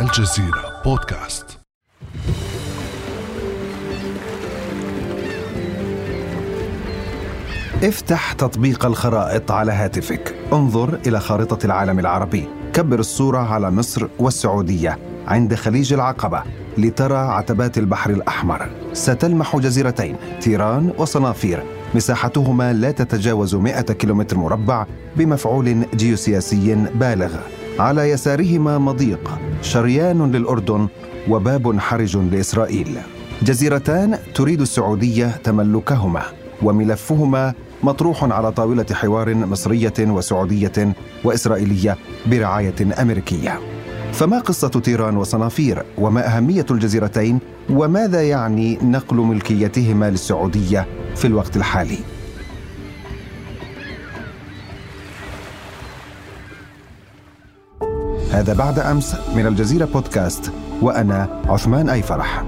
الجزيرة بودكاست. افتح تطبيق الخرائط على هاتفك. انظر إلى خارطة العالم العربي. كبر الصورة على مصر والسعودية. عند خليج العقبة. لترى عتبات البحر الأحمر. ستلمح جزيرتين تيران وصنافير. مساحتهما لا تتجاوز 100 كيلومتر مربع بمفعول جيوسياسي بالغ. على يسارهما مضيق شريان للأردن وباب حرج لإسرائيل. جزيرتان تريد السعودية تملكهما وملفهما مطروح على طاولة حوار مصرية وسعودية وإسرائيلية برعاية أمريكية. فما قصة تيران وصنافير؟ وما أهمية الجزيرتين؟ وماذا يعني نقل ملكيتهما للسعودية في الوقت الحالي؟ هذا بعد أمس من الجزيرة بودكاست وأنا عثمان أي فرح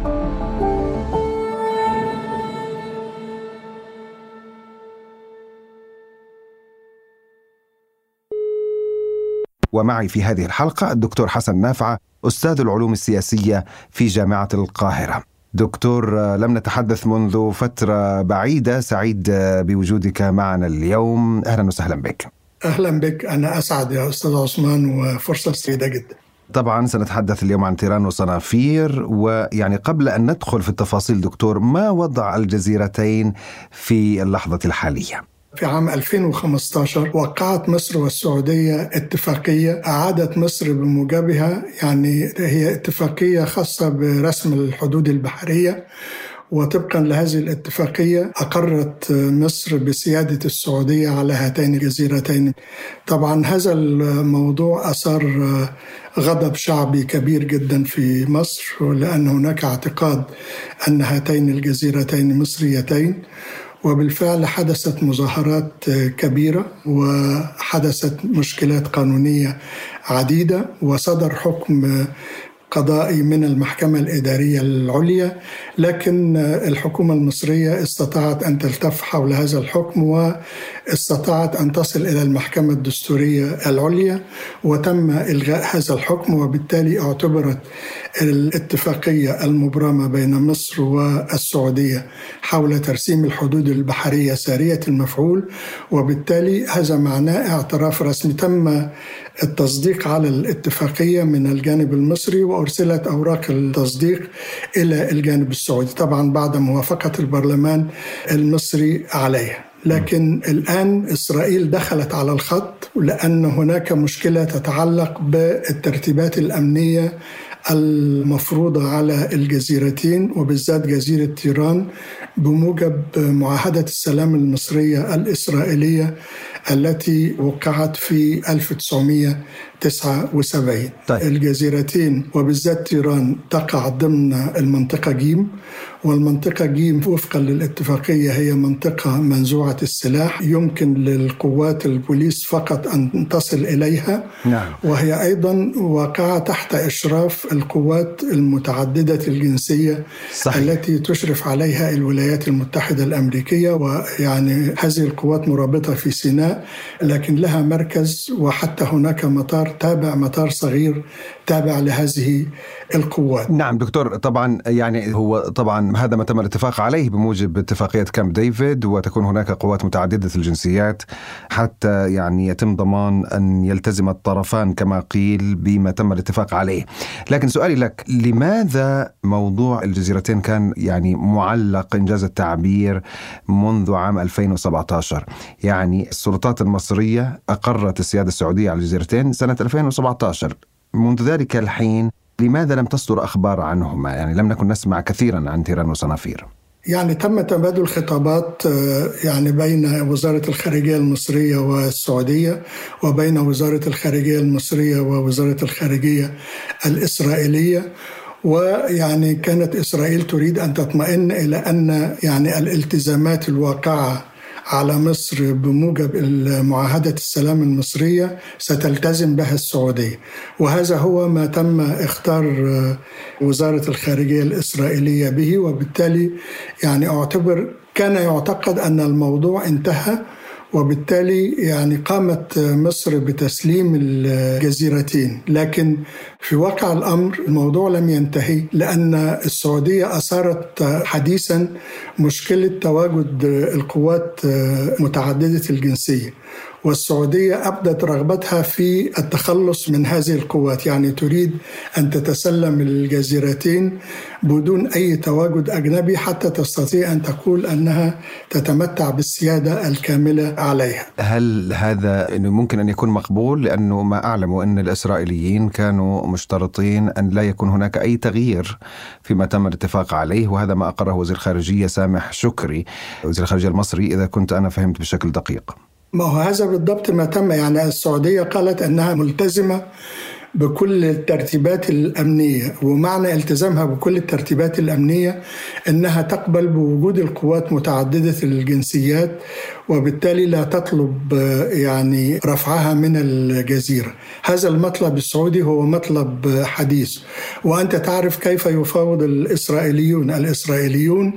ومعي في هذه الحلقة الدكتور حسن نافعة أستاذ العلوم السياسية في جامعة القاهرة. دكتور لم نتحدث منذ فترة بعيدة سعيد بوجودك معنا اليوم. أهلا وسهلا بك. أهلا بك. أنا أسعد يا أستاذ عثمان وفرصة سعيدة جدا. طبعا سنتحدث اليوم عن تيران وصنافير ويعني قبل أن ندخل في التفاصيل دكتور ما وضع الجزيرتين في اللحظة الحالية؟ في عام 2015 وقعت مصر والسعودية اتفاقية أعادت مصر بموجبها يعني هي اتفاقية خاصة برسم الحدود البحرية. وطبقا لهذه الاتفاقية أقرت مصر بسيادة السعودية على هاتين الجزيرتين. طبعا هذا الموضوع أثار غضب شعبي كبير جدا في مصر لأن هناك اعتقاد أن هاتين الجزيرتين مصريتين. وبالفعل حدثت مظاهرات كبيرة وحدثت مشكلات قانونية عديدة وصدر حكم قضائي من المحكمة الإدارية العليا لكن الحكومة المصرية استطاعت أن تلتف حول هذا الحكم واستطاعت أن تصل إلى المحكمة الدستورية العليا وتم إلغاء هذا الحكم وبالتالي اعتبرت الاتفاقية المبرمة بين مصر والسعودية حول ترسيم الحدود البحرية سارية المفعول وبالتالي هذا معناه اعتراف رسمي تم التصديق على الاتفاقية من الجانب المصري وأرسلت أوراق التصديق إلى الجانب السعودي طبعا بعد موافقة البرلمان المصري عليها. لكن الآن إسرائيل دخلت على الخط لأن هناك مشكلة تتعلق بالترتيبات الأمنية المفروضة على الجزيرتين وبالذات جزيرة تيران بموجب معاهدة السلام المصرية الإسرائيلية التي وقعت في 1979 طيب. الجزيرتين وبالذات تيران تقع ضمن المنطقة جيم والمنطقة جيم وفقا للاتفاقية هي منطقة منزوعة السلاح. يمكن للقوات البوليس فقط أن تصل إليها. نعم. وهي أيضا واقعة تحت إشراف القوات المتعددة الجنسية صحيح. التي تشرف عليها الولايات المتحدة الأمريكية. ويعني هذه القوات مرابطة في سيناء لكن لها مركز. وحتى هناك مطار تابع مطار صغير تابع لهذه القوات. نعم دكتور طبعا يعني هو طبعا هذا ما تم الاتفاق عليه بموجب اتفاقية كامب ديفيد وتكون هناك قوات متعددة الجنسيات حتى يعني يتم ضمان أن يلتزم الطرفان كما قيل بما تم الاتفاق عليه. لكن سؤالي لك لماذا موضوع الجزيرتين كان يعني معلق إنجاز التعبير منذ عام 2017 يعني السلطات المصرية أقرت السيادة السعودية على الجزيرتين سنة 2017 منذ ذلك الحين لماذا لم تصدر أخبار عنهما؟ يعني لم نكن نسمع كثيرا عن تيران وصنافير يعني تم تبادل خطابات يعني بين وزارة الخارجية المصرية والسعودية وبين وزارة الخارجية المصرية ووزارة الخارجية الإسرائيلية. ويعني كانت إسرائيل تريد أن تطمئن إلى أن يعني الالتزامات الواقعة على مصر بموجب معاهدة السلام المصرية ستلتزم بها السعودية. وهذا هو ما تم اختار وزارة الخارجية الإسرائيلية به وبالتالي يعني أعتبر كان يعتقد أن الموضوع انتهى وبالتالي يعني قامت مصر بتسليم الجزيرتين. لكن في واقع الأمر الموضوع لم ينتهي لأن السعودية أثارت حديثا مشكلة تواجد القوات متعددة الجنسية. والسعودية أبدت رغبتها في التخلص من هذه القوات يعني تريد أن تتسلم الجزيرتين بدون أي تواجد أجنبي حتى تستطيع أن تقول أنها تتمتع بالسيادة الكاملة عليها. هل هذا ممكن أن يكون مقبول لأنه ما أعلم أن الإسرائيليين كانوا مشترطين أن لا يكون هناك أي تغيير فيما تم الاتفاق عليه وهذا ما أقره وزير الخارجيه سامح شكري وزير الخارجيه المصري إذا كنت أنا فهمت بشكل دقيق. ما هو هذا بالضبط ما تم يعني السعودية قالت أنها ملتزمة بكل الترتيبات الأمنية ومعنى التزامها بكل الترتيبات الأمنية أنها تقبل بوجود القوات متعددة الجنسيات وبالتالي لا تطلب يعني رفعها من الجزيرة. هذا المطلب السعودي هو مطلب حديث. وأنت تعرف كيف يفاوض الإسرائيليون. الإسرائيليون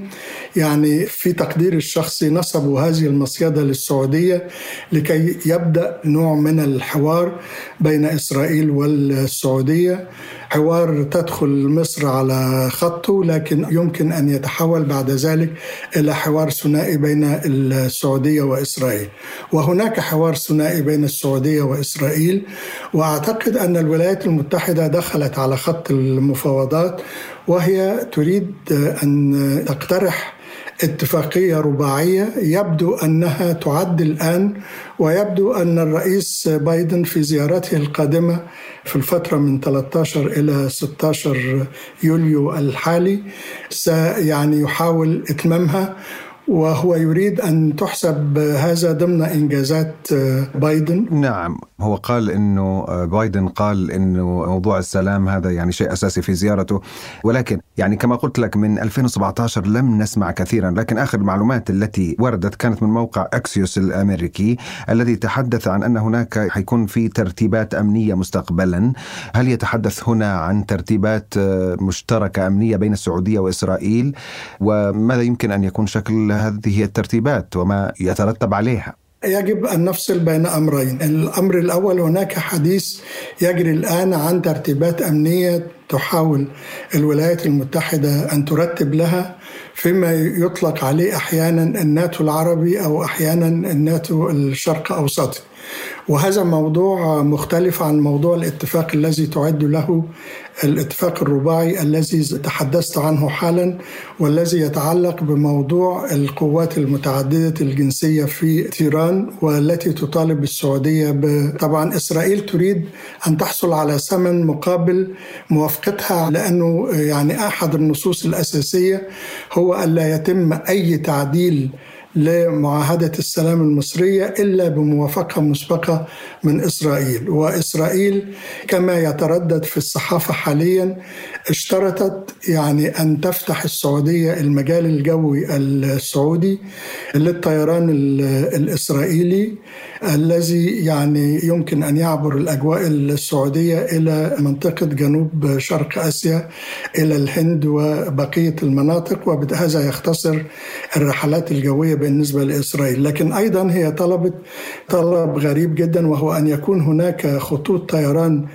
يعني في تقدير الشخصي نصبوا هذه المصيدة للسعودية لكي يبدأ نوع من الحوار بين إسرائيل والسعودية. حوار تدخل مصر على خطه لكن يمكن أن يتحول بعد ذلك إلى حوار ثنائي بين السعودية وإسرائيل. وهناك حوار ثنائي بين السعودية وإسرائيل. وأعتقد أن الولايات المتحدة دخلت على خط المفاوضات وهي تريد أن تقترح اتفاقية رباعية يبدو أنها تعد الآن ويبدو أن الرئيس بايدن في زيارته القادمة في الفترة من 13 إلى 16 يوليو الحالي سيعني يحاول إتمامها. وهو يريد أن تحسب هذا ضمن إنجازات بايدن. نعم هو قال إنه بايدن قال إنه موضوع السلام هذا يعني شيء أساسي في زيارته. ولكن يعني كما قلت لك من 2017 لم نسمع كثيرا لكن آخر المعلومات التي وردت كانت من موقع اكسيوس الأمريكي الذي تحدث عن أن هناك حيكون في ترتيبات أمنية مستقبلا. هل يتحدث هنا عن ترتيبات مشتركة أمنية بين السعودية وإسرائيل؟ وماذا يمكن أن يكون شكل هذه الترتيبات وما يترتب عليها يجب أن نفصل بين أمرين، الأمر الأول هناك حديث يجري الآن عن ترتيبات أمنية تحاول الولايات المتحدة أن ترتب لها فيما يطلق عليه أحيانا الناتو العربي أو أحيانا الناتو الشرق اوسطي. وهذا موضوع مختلف عن موضوع الاتفاق الذي تعد له الاتفاق الرباعي الذي تحدثت عنه حالا والذي يتعلق بموضوع القوات المتعددة الجنسية في تيران والتي تطالب السعوديه ب... طبعا إسرائيل تريد أن تحصل على ثمن مقابل موافقتها لأنه يعني أحد النصوص الأساسية هو الا يتم أي تعديل لمعاهدة السلام المصرية إلا بموافقة مسبقة من إسرائيل. وإسرائيل كما يتردد في الصحافة حاليا اشترطت يعني أن تفتح السعودية المجال الجوي السعودي للطيران الإسرائيلي الذي يعني يمكن أن يعبر الأجواء السعودية إلى منطقة جنوب شرق آسيا إلى الهند وبقية المناطق. وبهذا يختصر الرحلات الجوية بالنسبة لإسرائيل. لكن أيضا هي طلبت طلب غريب جدا وهو أن يكون هناك خطوط طيران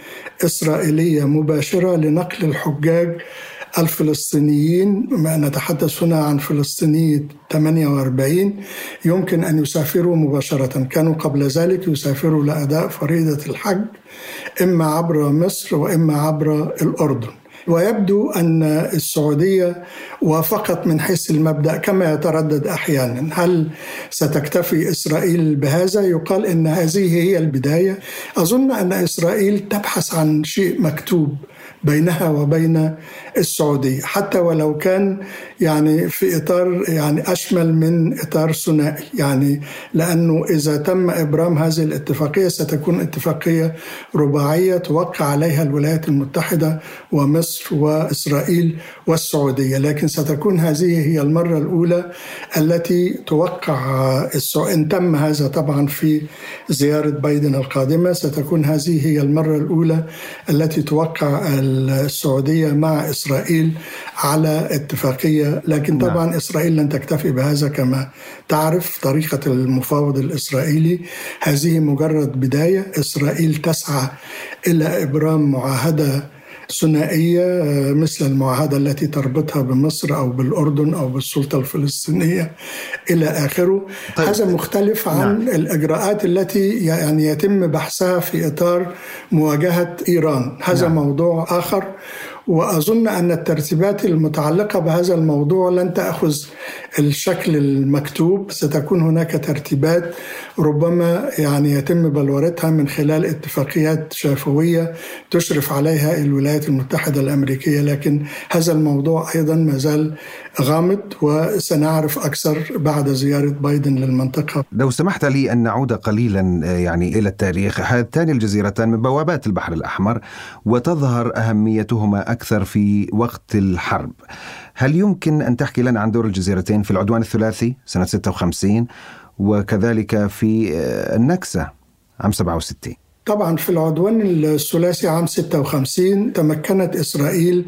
إسرائيلية مباشرة لنقل الحجاج الفلسطينيين. نتحدث هنا عن فلسطيني 48 يمكن أن يسافروا مباشرة. كانوا قبل ذلك يسافروا لأداء فريضة الحج إما عبر مصر وإما عبر الأردن. ويبدو أن السعودية وافقت من حيث المبدأ كما يتردد أحيانا هل ستكتفي إسرائيل بهذا؟ يقال أن هذه هي البداية أظن أن إسرائيل تبحث عن شيء مكتوب بينها وبين السعودية حتى ولو كان يعني في إطار يعني أشمل من إطار ثنائي. يعني لأنه إذا تم إبرام هذه الاتفاقية ستكون اتفاقية رباعية توقع عليها الولايات المتحدة ومصر مصر وإسرائيل والسعودية. لكن ستكون هذه هي المرة الأولى التي توقع إن تم هذا طبعا في زيارة بايدن القادمة ستكون هذه هي المرة الأولى التي توقع السعودية مع إسرائيل على اتفاقية لكن نعم. طبعا. إسرائيل لن تكتفي بهذا كما تعرف طريقة المفاوض الإسرائيلي هذه مجرد بداية إسرائيل تسعى إلى إبرام معاهدة ثنائية مثل المعاهدة التي تربطها بمصر أو بالأردن أو بالسلطة الفلسطينية إلى آخره طيب. هذا مختلف عن نعم. الإجراءات التي يعني يتم بحثها في إطار مواجهة إيران هذا نعم. موضوع آخر وأظن أن الترتيبات المتعلقة بهذا الموضوع لن تأخذ الشكل المكتوب ستكون هناك ترتيبات ربما يعني يتم بلورتها من خلال اتفاقيات شفوية تشرف عليها الولايات المتحدة الأمريكية لكن هذا الموضوع أيضا ما زال غامض وسنعرف أكثر بعد زيارة بايدن للمنطقة. لو سمحت لي أن نعود قليلا يعني إلى التاريخ، هاتان الجزيرتان من بوابات البحر الأحمر وتظهر أهميتهما أكثر في وقت الحرب. هل يمكن أن تحكي لنا عن دور الجزيرتين في العدوان الثلاثي سنة 56 وكذلك في النكسة عام 67؟ طبعا في العدوان الثلاثي عام 56 تمكنت إسرائيل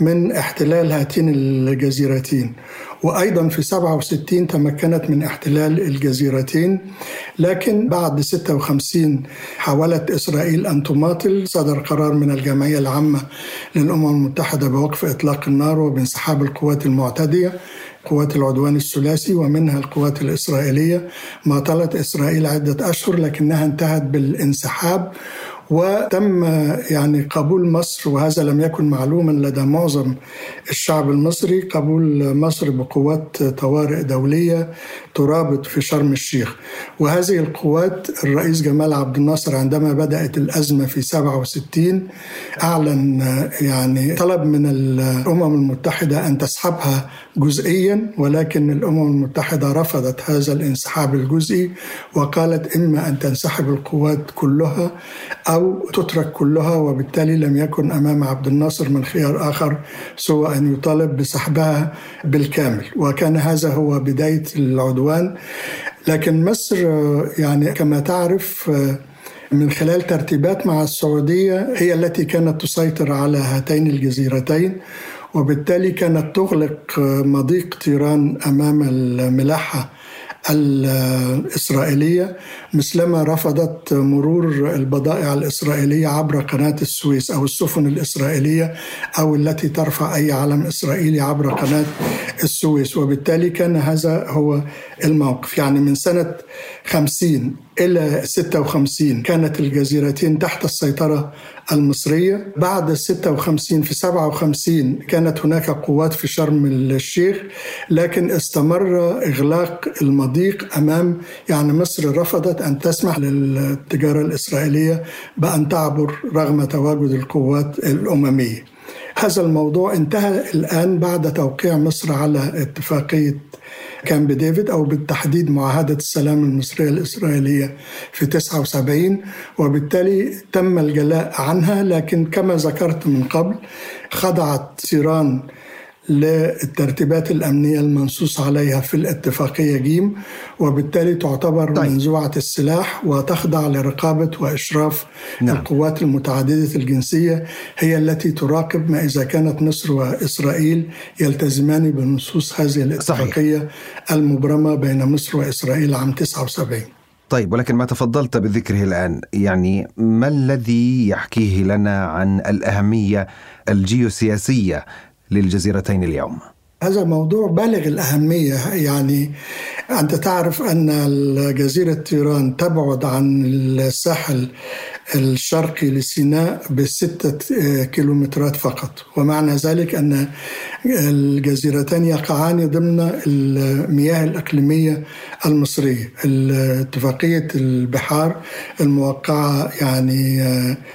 من احتلال هاتين الجزيرتين وأيضا في 67 تمكنت من احتلال الجزيرتين لكن بعد 56 حاولت إسرائيل أن تماطل صدر قرار من الجمعية العامة للأمم المتحدة بوقف إطلاق النار وبانسحاب القوات المعتدية. قوات العدوان الثلاثي ومنها القوات الإسرائيلية. ماطلت إسرائيل عدة أشهر لكنها انتهت بالانسحاب وتم يعني قبول مصر وهذا لم يكن معلوما لدى معظم الشعب المصري قبول مصر بقوات طوارئ دولية ترابط في شرم الشيخ. وهذه القوات الرئيس جمال عبد الناصر عندما بدأت الأزمة في 67 أعلن يعني طلب من الأمم المتحدة أن تسحبها جزئيا ولكن الأمم المتحدة رفضت هذا الانسحاب الجزئي وقالت إما أن تنسحب القوات كلها أو أو تترك كلها وبالتالي لم يكن أمام عبد الناصر من خيار آخر سوى أن يطالب بسحبها بالكامل. وكان هذا هو بداية العدوان. لكن مصر يعني كما تعرف من خلال ترتيبات مع السعودية هي التي كانت تسيطر على هاتين الجزيرتين. وبالتالي كانت تغلق مضيق تيران أمام الملاحة. الإسرائيلية مثلما رفضت مرور البضائع الإسرائيلية عبر قناة السويس أو السفن الإسرائيلية أو التي ترفع أي علم إسرائيلي عبر قناة السويس وبالتالي كان هذا هو الموقف. يعني من سنة 50 إلى 56 كانت الجزيرتين تحت السيطرة المصرية. بعد 56 في 57 كانت هناك قوات في شرم الشيخ لكن استمر إغلاق المضيق أمام يعني مصر. رفضت أن تسمح للتجارة الإسرائيلية بأن تعبر رغم تواجد القوات الأممية. هذا الموضوع انتهى الآن بعد توقيع مصر على اتفاقية كامب ديفيد أو بالتحديد معاهدة السلام المصرية الإسرائيلية في 79 وبالتالي تم الجلاء عنها لكن كما ذكرت من قبل خضعت تيران للترتيبات الأمنية المنصوص عليها في الاتفاقية جيم وبالتالي تعتبر طيب. منزوعة السلاح وتخضع لرقابة وإشراف نعم. القوات المتعددة الجنسية هي التي تراقب ما إذا كانت مصر وإسرائيل يلتزمان بنصوص هذه الاتفاقية صحيح. المبرمة بين مصر وإسرائيل عام 79 طيب ولكن ما تفضلت بذكره الآن يعني ما الذي يحكيه لنا عن الأهمية الجيوسياسية للجزيرتين اليوم؟ هذا موضوع بالغ الأهمية يعني أنت تعرف أن جزيرة تيران تبعد عن الساحل الشرقي لسيناء بستة كيلومترات فقط. ومعنى ذلك أن الجزيرتان يقعان ضمن المياه الإقليمية المصرية. اتفاقية البحار الموقعة يعني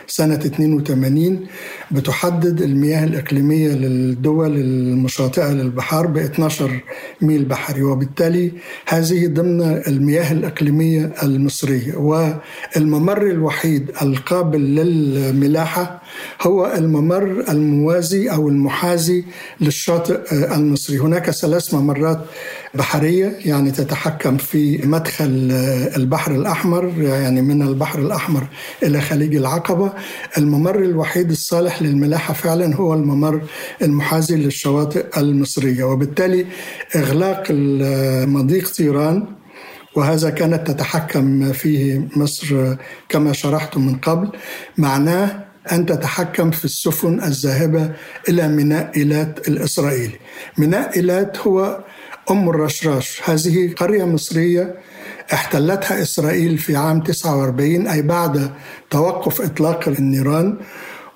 سنة 82 بتحدد المياه الإقليمية للدول المشاطئة للبحار ب 12 ميل بحري. وبالتالي هذه ضمن المياه الإقليمية المصرية. والممر الوحيد القابل للملاحة هو الممر الموازي أو المحاذي للشاطئ المصري. هناك ثلاث ممرات بحرية يعني تتحكم في مدخل البحر الأحمر يعني من البحر الأحمر إلى خليج العقبة. الممر الوحيد الصالح للملاحة فعلا هو الممر المحاذي للشواطئ المصرية. وبالتالي إغلاق مضيق طيران وهذا كانت تتحكم فيه مصر كما شرحت من قبل. معناه أن تتحكم في السفن الذاهبة إلى ميناء إيلات الإسرائيلي. ميناء إيلات هو أم الرشراش. هذه قرية مصرية احتلتها إسرائيل في عام 49 أي بعد توقف إطلاق النيران.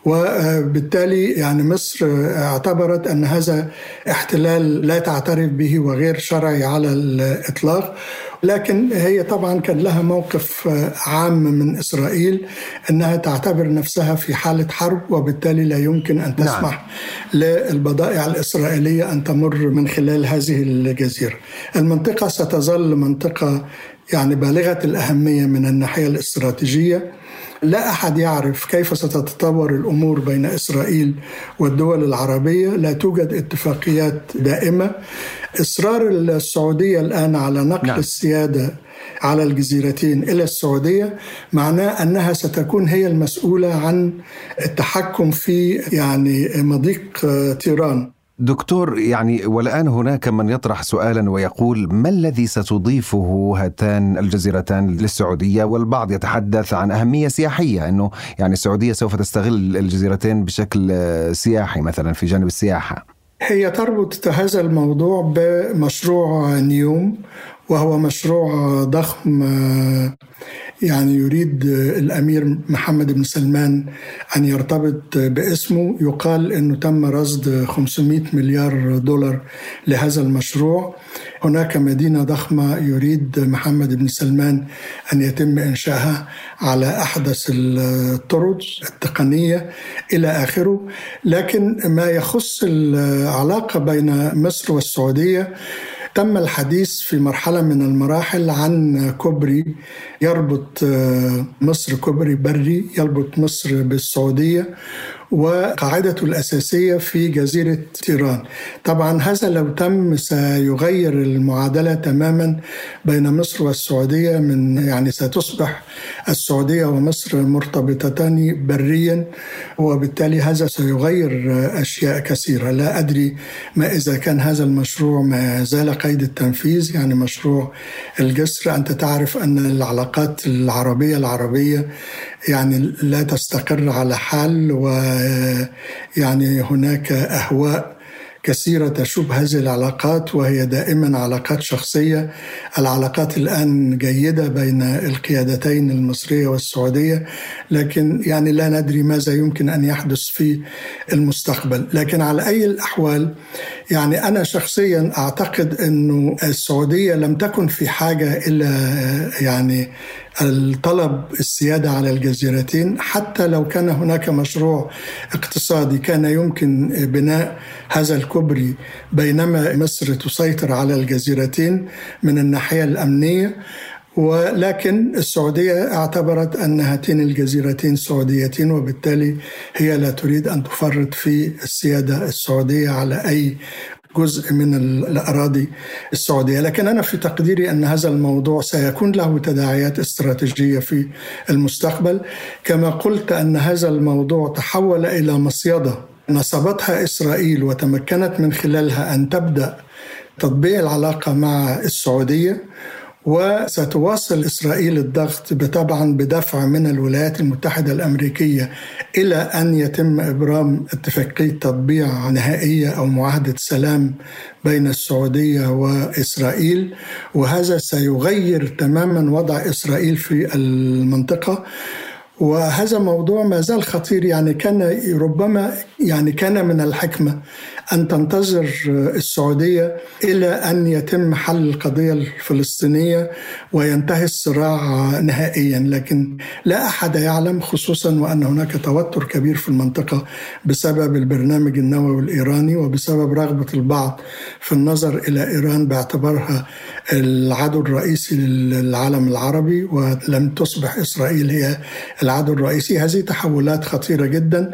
وبالتالي يعني مصر اعتبرت أن هذا احتلال لا تعترف به وغير شرعي على الإطلاق لكن هي طبعا كان لها موقف عام من إسرائيل أنها تعتبر نفسها في حالة حرب وبالتالي لا يمكن أن نعم. تسمح نعم. للبضائع الإسرائيلية أن تمر من خلال هذه الجزيرة. المنطقة ستظل منطقة يعني بالغة الأهمية من الناحية الاستراتيجية لا أحد يعرف كيف ستتطور الأمور بين إسرائيل والدول العربية، لا توجد اتفاقيات دائمة. إصرار السعودية الآن على نقل نعم. السيادة على الجزيرتين إلى السعودية معناه أنها ستكون هي المسؤولة عن التحكم في يعني مضيق تيران دكتور يعني والآن هناك من يطرح سؤالا ويقول ما الذي ستضيفه هاتان الجزيرتان للسعودية؟ والبعض يتحدث عن أهمية سياحية أنه يعني السعودية سوف تستغل الجزيرتين بشكل سياحي مثلا في جانب السياحة. هي تربط هذا الموضوع بمشروع نيوم وهو مشروع ضخم يعني يريد الأمير محمد بن سلمان أن يرتبط باسمه. يقال إنه تم رصد 500 مليار دولار لهذا المشروع. هناك مدينة ضخمة يريد محمد بن سلمان أن يتم انشائها على أحدث الطرق التقنية إلى آخره. لكن ما يخص العلاقة بين مصر والسعودية تم الحديث في مرحلة من المراحل عن كوبري يربط آه، مصر كوبري بري يربط مصر بالسعودية وقاعدته الأساسية في جزيرة تيران طبعا هذا لو تم سيغير المعادلة تماما بين مصر والسعودية من يعني ستصبح السعودية ومصر مرتبطتان بريا وبالتالي هذا سيغير أشياء كثيرة. لا أدري ما إذا كان هذا المشروع ما زال قيد التنفيذ يعني مشروع الجسر. أنت تعرف أن العلاقات العربية العربية يعني لا تستقر على حال ويعني هناك أهواء كثيرة تشوب هذه العلاقات وهي دائما علاقات شخصية. العلاقات الآن جيدة بين القيادتين المصرية والسعودية لكن يعني لا ندري ماذا يمكن أن يحدث في المستقبل. لكن على أي الأحوال يعني أنا شخصيا أعتقد أنه السعودية لم تكن في حاجة إلى يعني الطلب السيادة على الجزيرتين حتى لو كان هناك مشروع اقتصادي كان يمكن بناء هذا الكوبري بينما مصر تسيطر على الجزيرتين من الناحية الأمنية. ولكن السعودية اعتبرت أن هاتين الجزيرتين سعوديتين وبالتالي هي لا تريد أن تفرط في السيادة السعودية على أي جزء من الأراضي السعودية. لكن أنا في تقديري أن هذا الموضوع سيكون له تداعيات استراتيجية في المستقبل. كما قلت أن هذا الموضوع تحول إلى مصيدة نصبتها إسرائيل وتمكنت من خلالها أن تبدأ تطبيع العلاقة مع السعودية. وستواصل إسرائيل الضغط طبعا بدفع من الولايات المتحدة الأمريكية إلى أن يتم إبرام اتفاقية تطبيع نهائية أو معاهدة سلام بين السعودية وإسرائيل. وهذا سيغير تماما وضع إسرائيل في المنطقة. وهذا موضوع ما زال خطير يعني كان ربما يعني كان من الحكمة أن تنتظر السعودية إلى أن يتم حل القضية الفلسطينية وينتهي الصراع نهائيا. لكن لا أحد يعلم خصوصا وأن هناك توتر كبير في المنطقة بسبب البرنامج النووي الإيراني وبسبب رغبة البعض في النظر إلى إيران باعتبارها العدو الرئيسي للعالم العربي. ولم تصبح إسرائيل هي العدو الرئيسي. هذه تحولات خطيرة جدا.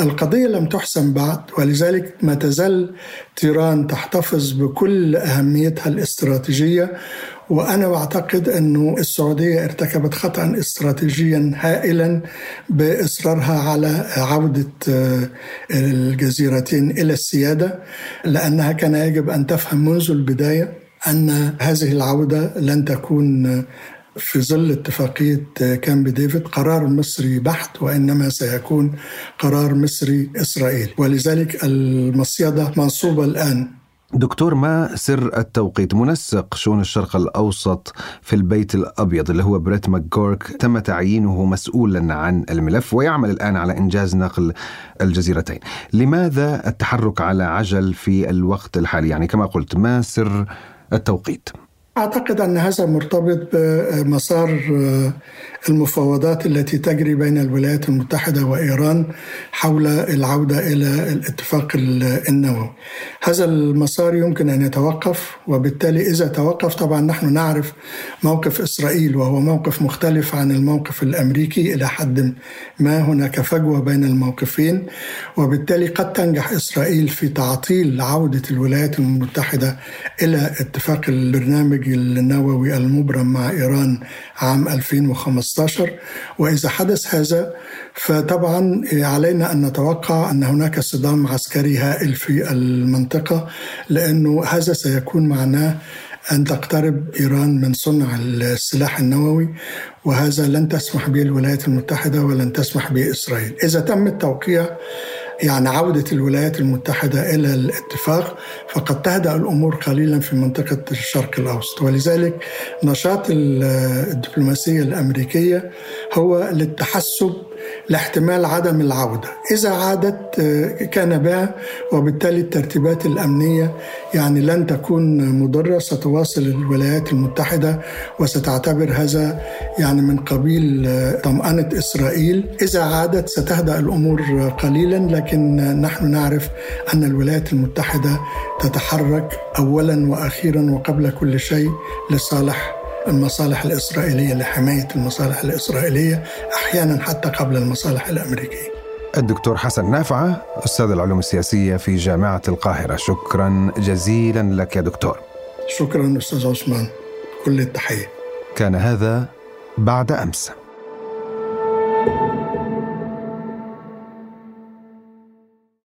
القضية لم تحسم بعد ولذلك ما تزال تيران تحتفظ بكل أهميتها الاستراتيجية وأنا بعتقد أنه السعودية ارتكبت خطأ استراتيجيا هائلا بإصرارها على عودة آه، الجزيرتين إلى السيادة لأنها كان يجب أن تفهم منذ البداية أن هذه العودة لن تكون في ظل اتفاقية كامب ديفيد قرار مصري بحت وإنما سيكون قرار مصري إسرائيلي ولذلك المصيدة منصوبة الآن. دكتور ما سر التوقيت؟ منسق شؤون الشرق الأوسط في البيت الأبيض اللي هو بريت ماكجورك تم تعيينه مسؤولا عن الملف ويعمل الآن على إنجاز نقل الجزيرتين. لماذا التحرك على عجل في الوقت الحالي؟ يعني كما قلت ما سر التوقيت؟ أعتقد أن هذا مرتبط بمسار آه، المفاوضات التي تجري بين الولايات المتحدة وإيران حول العودة إلى الاتفاق النووي. هذا المسار يمكن أن يتوقف وبالتالي إذا توقف طبعا نحن نعرف موقف إسرائيل وهو موقف مختلف عن الموقف الأمريكي إلى حد ما. هناك فجوة بين الموقفين وبالتالي قد تنجح إسرائيل في تعطيل عودة الولايات المتحدة إلى اتفاق البرنامج النووي المبرم مع إيران عام 2015 وإذا حدث هذا فطبعا علينا أن نتوقع أن هناك صدام عسكري هائل في المنطقة لأنه هذا سيكون معناه أن تقترب إيران من صنع السلاح النووي وهذا لن تسمح به الولايات المتحدة ولن تسمح به إسرائيل إذا تم التوقيع يعني عودة الولايات المتحدة إلى الاتفاق فقد تهدأ الأمور قليلا في منطقة الشرق الأوسط. ولذلك نشاط الدبلوماسية الأمريكية هو للتحسب لاحتمال عدم العودة. إذا عادت كان بها وبالتالي الترتيبات الأمنية يعني لن تكون مضرة ستواصل الولايات المتحدة وستعتبر هذا يعني من قبيل طمأنة إسرائيل. إذا عادت ستهدأ الأمور قليلا لكن نحن نعرف أن الولايات المتحدة تتحرك أولا وأخيرا وقبل كل شيء لصالح المصالح الإسرائيلية لحماية المصالح الإسرائيلية أحيانا حتى قبل المصالح الأمريكية. الدكتور حسن نافعة أستاذ العلوم السياسية في جامعة القاهرة. شكرا جزيلا لك يا دكتور. شكرا أستاذ عثمان. كل التحية. كان هذا بعد أمس.